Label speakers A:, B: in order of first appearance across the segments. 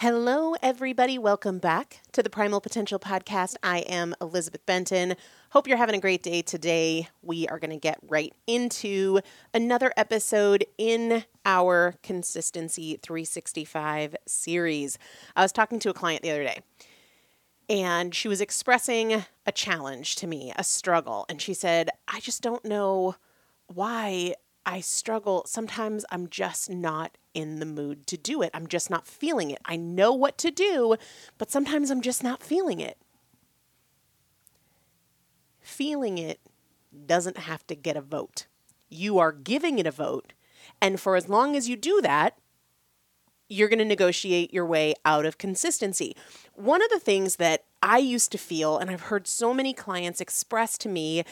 A: Hello, everybody. Welcome back to the Primal Potential Podcast. I am Elizabeth Benton. Hope you're having a great day today. We are going to get right into another episode in our Consistency 365 series. I was talking to a client the other day, and she was expressing a challenge to me, a struggle. And she said, I just don't know why I struggle. Sometimes I'm just not in the mood to do it. I'm just not feeling it. I know what to do, but sometimes I'm just not feeling it
B: feeling it doesn't have to get a vote. You are giving it a vote. And for as long as you do that, you're going to negotiate your way out of consistency. One of the things that I used to feel, and I've heard so many clients express to me,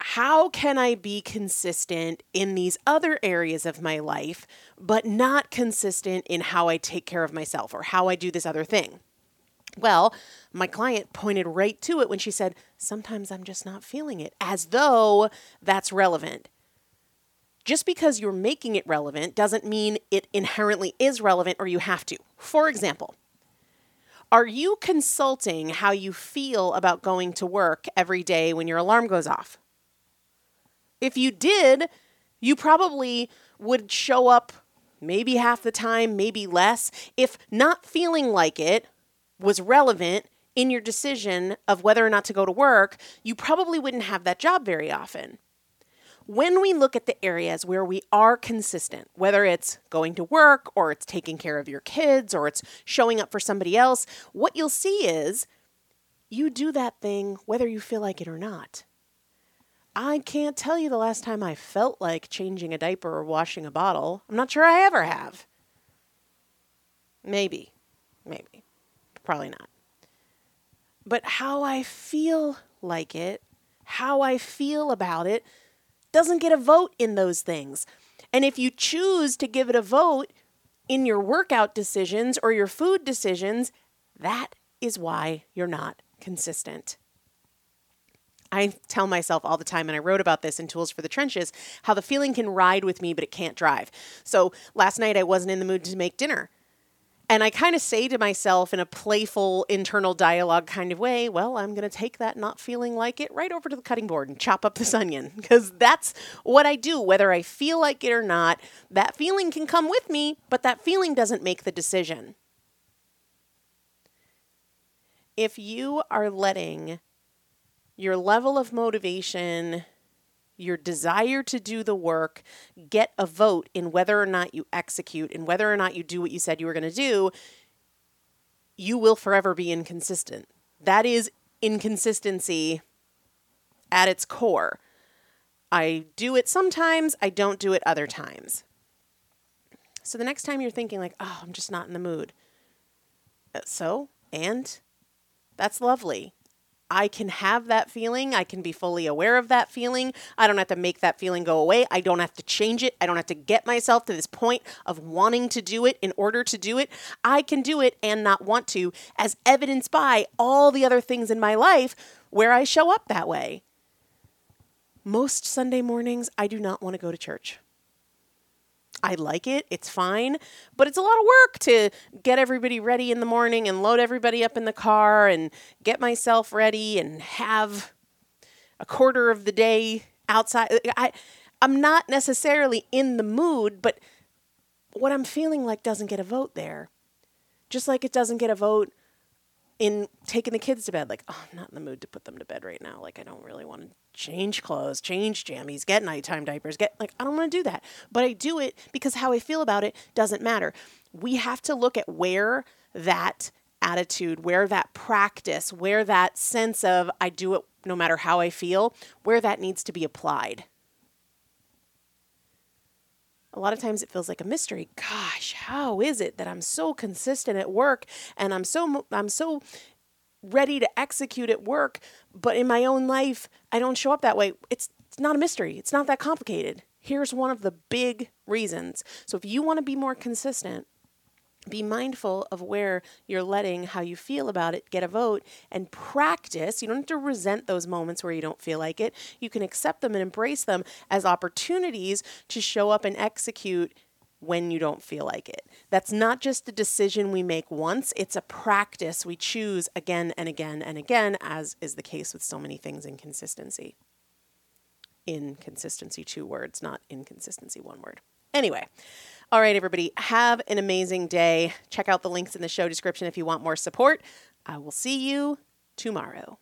B: how can I be consistent in these other areas of my life, but not consistent in how I take care of myself or how I do this other thing? Well, my client pointed right to it when she said, Sometimes I'm just not feeling it, as though that's relevant. Just because you're making it relevant doesn't mean it inherently is relevant or you have to. For example, are you consulting how you feel about going to work every day when your alarm goes off? If you did, you probably would show up maybe half the time, maybe less. If not feeling like it was relevant in your decision of whether or not to go to work, you probably wouldn't have that job very often. When we look at the areas where we are consistent, whether it's going to work or it's taking care of your kids or it's showing up for somebody else, what you'll see is you do that thing whether you feel like it or not. I can't tell you the last time I felt like changing a diaper or washing a bottle. I'm not sure I ever have. Maybe. Maybe. Probably not. But how I feel like it, how I feel about it, doesn't get a vote in those things. And if you choose to give it a vote in your workout decisions or your food decisions, that is why you're not consistent. I tell myself all the time, and I wrote about this in Tools for the Trenches, how the feeling can ride with me, but it can't drive. So last night I wasn't in the mood to make dinner. And I kind of say to myself in a playful internal dialogue kind of way, well, I'm going to take that not feeling like it right over to the cutting board and chop up this onion because that's what I do, whether I feel like it or not. That feeling can come with me, but that feeling doesn't make the decision. If you are letting your level of motivation, your desire to do the work, get a vote in whether or not you execute and whether or not you do what you said you were going to do, you will forever be inconsistent. That is inconsistency at its core. I do it sometimes, I don't do it other times. So the next time you're thinking, like, oh, I'm just not in the mood. Uh, so, and that's lovely. I can have that feeling. I can be fully aware of that feeling. I don't have to make that feeling go away. I don't have to change it. I don't have to get myself to this point of wanting to do it in order to do it. I can do it and not want to, as evidenced by all the other things in my life where I show up that way. Most Sunday mornings, I do not want to go to church. I like it. It's fine, but it's a lot of work to get everybody ready in the morning and load everybody up in the car and get myself ready and have a quarter of the day outside. I I'm not necessarily in the mood, but what I'm feeling like doesn't get a vote there. Just like it doesn't get a vote in taking the kids to bed. Like, oh, I'm not in the mood to put them to bed right now. Like, I don't really want to change clothes, change jammies, get nighttime diapers, get like, I don't want to do that. But I do it because how I feel about it doesn't matter. We have to look at where that attitude, where that practice, where that sense of I do it no matter how I feel, where that needs to be applied. A lot of times it feels like a mystery. Gosh, how is it that I'm so consistent at work and I'm so I'm so ready to execute at work, but in my own life, I don't show up that way. It's, it's not a mystery, it's not that complicated. Here's one of the big reasons. So, if you want to be more consistent, be mindful of where you're letting how you feel about it get a vote and practice. You don't have to resent those moments where you don't feel like it. You can accept them and embrace them as opportunities to show up and execute when you don't feel like it. That's not just a decision we make once, it's a practice we choose again and again and again, as is the case with so many things in consistency. Inconsistency, two words, not inconsistency, one word. Anyway, all right, everybody, have an amazing day. Check out the links in the show description if you want more support. I will see you tomorrow.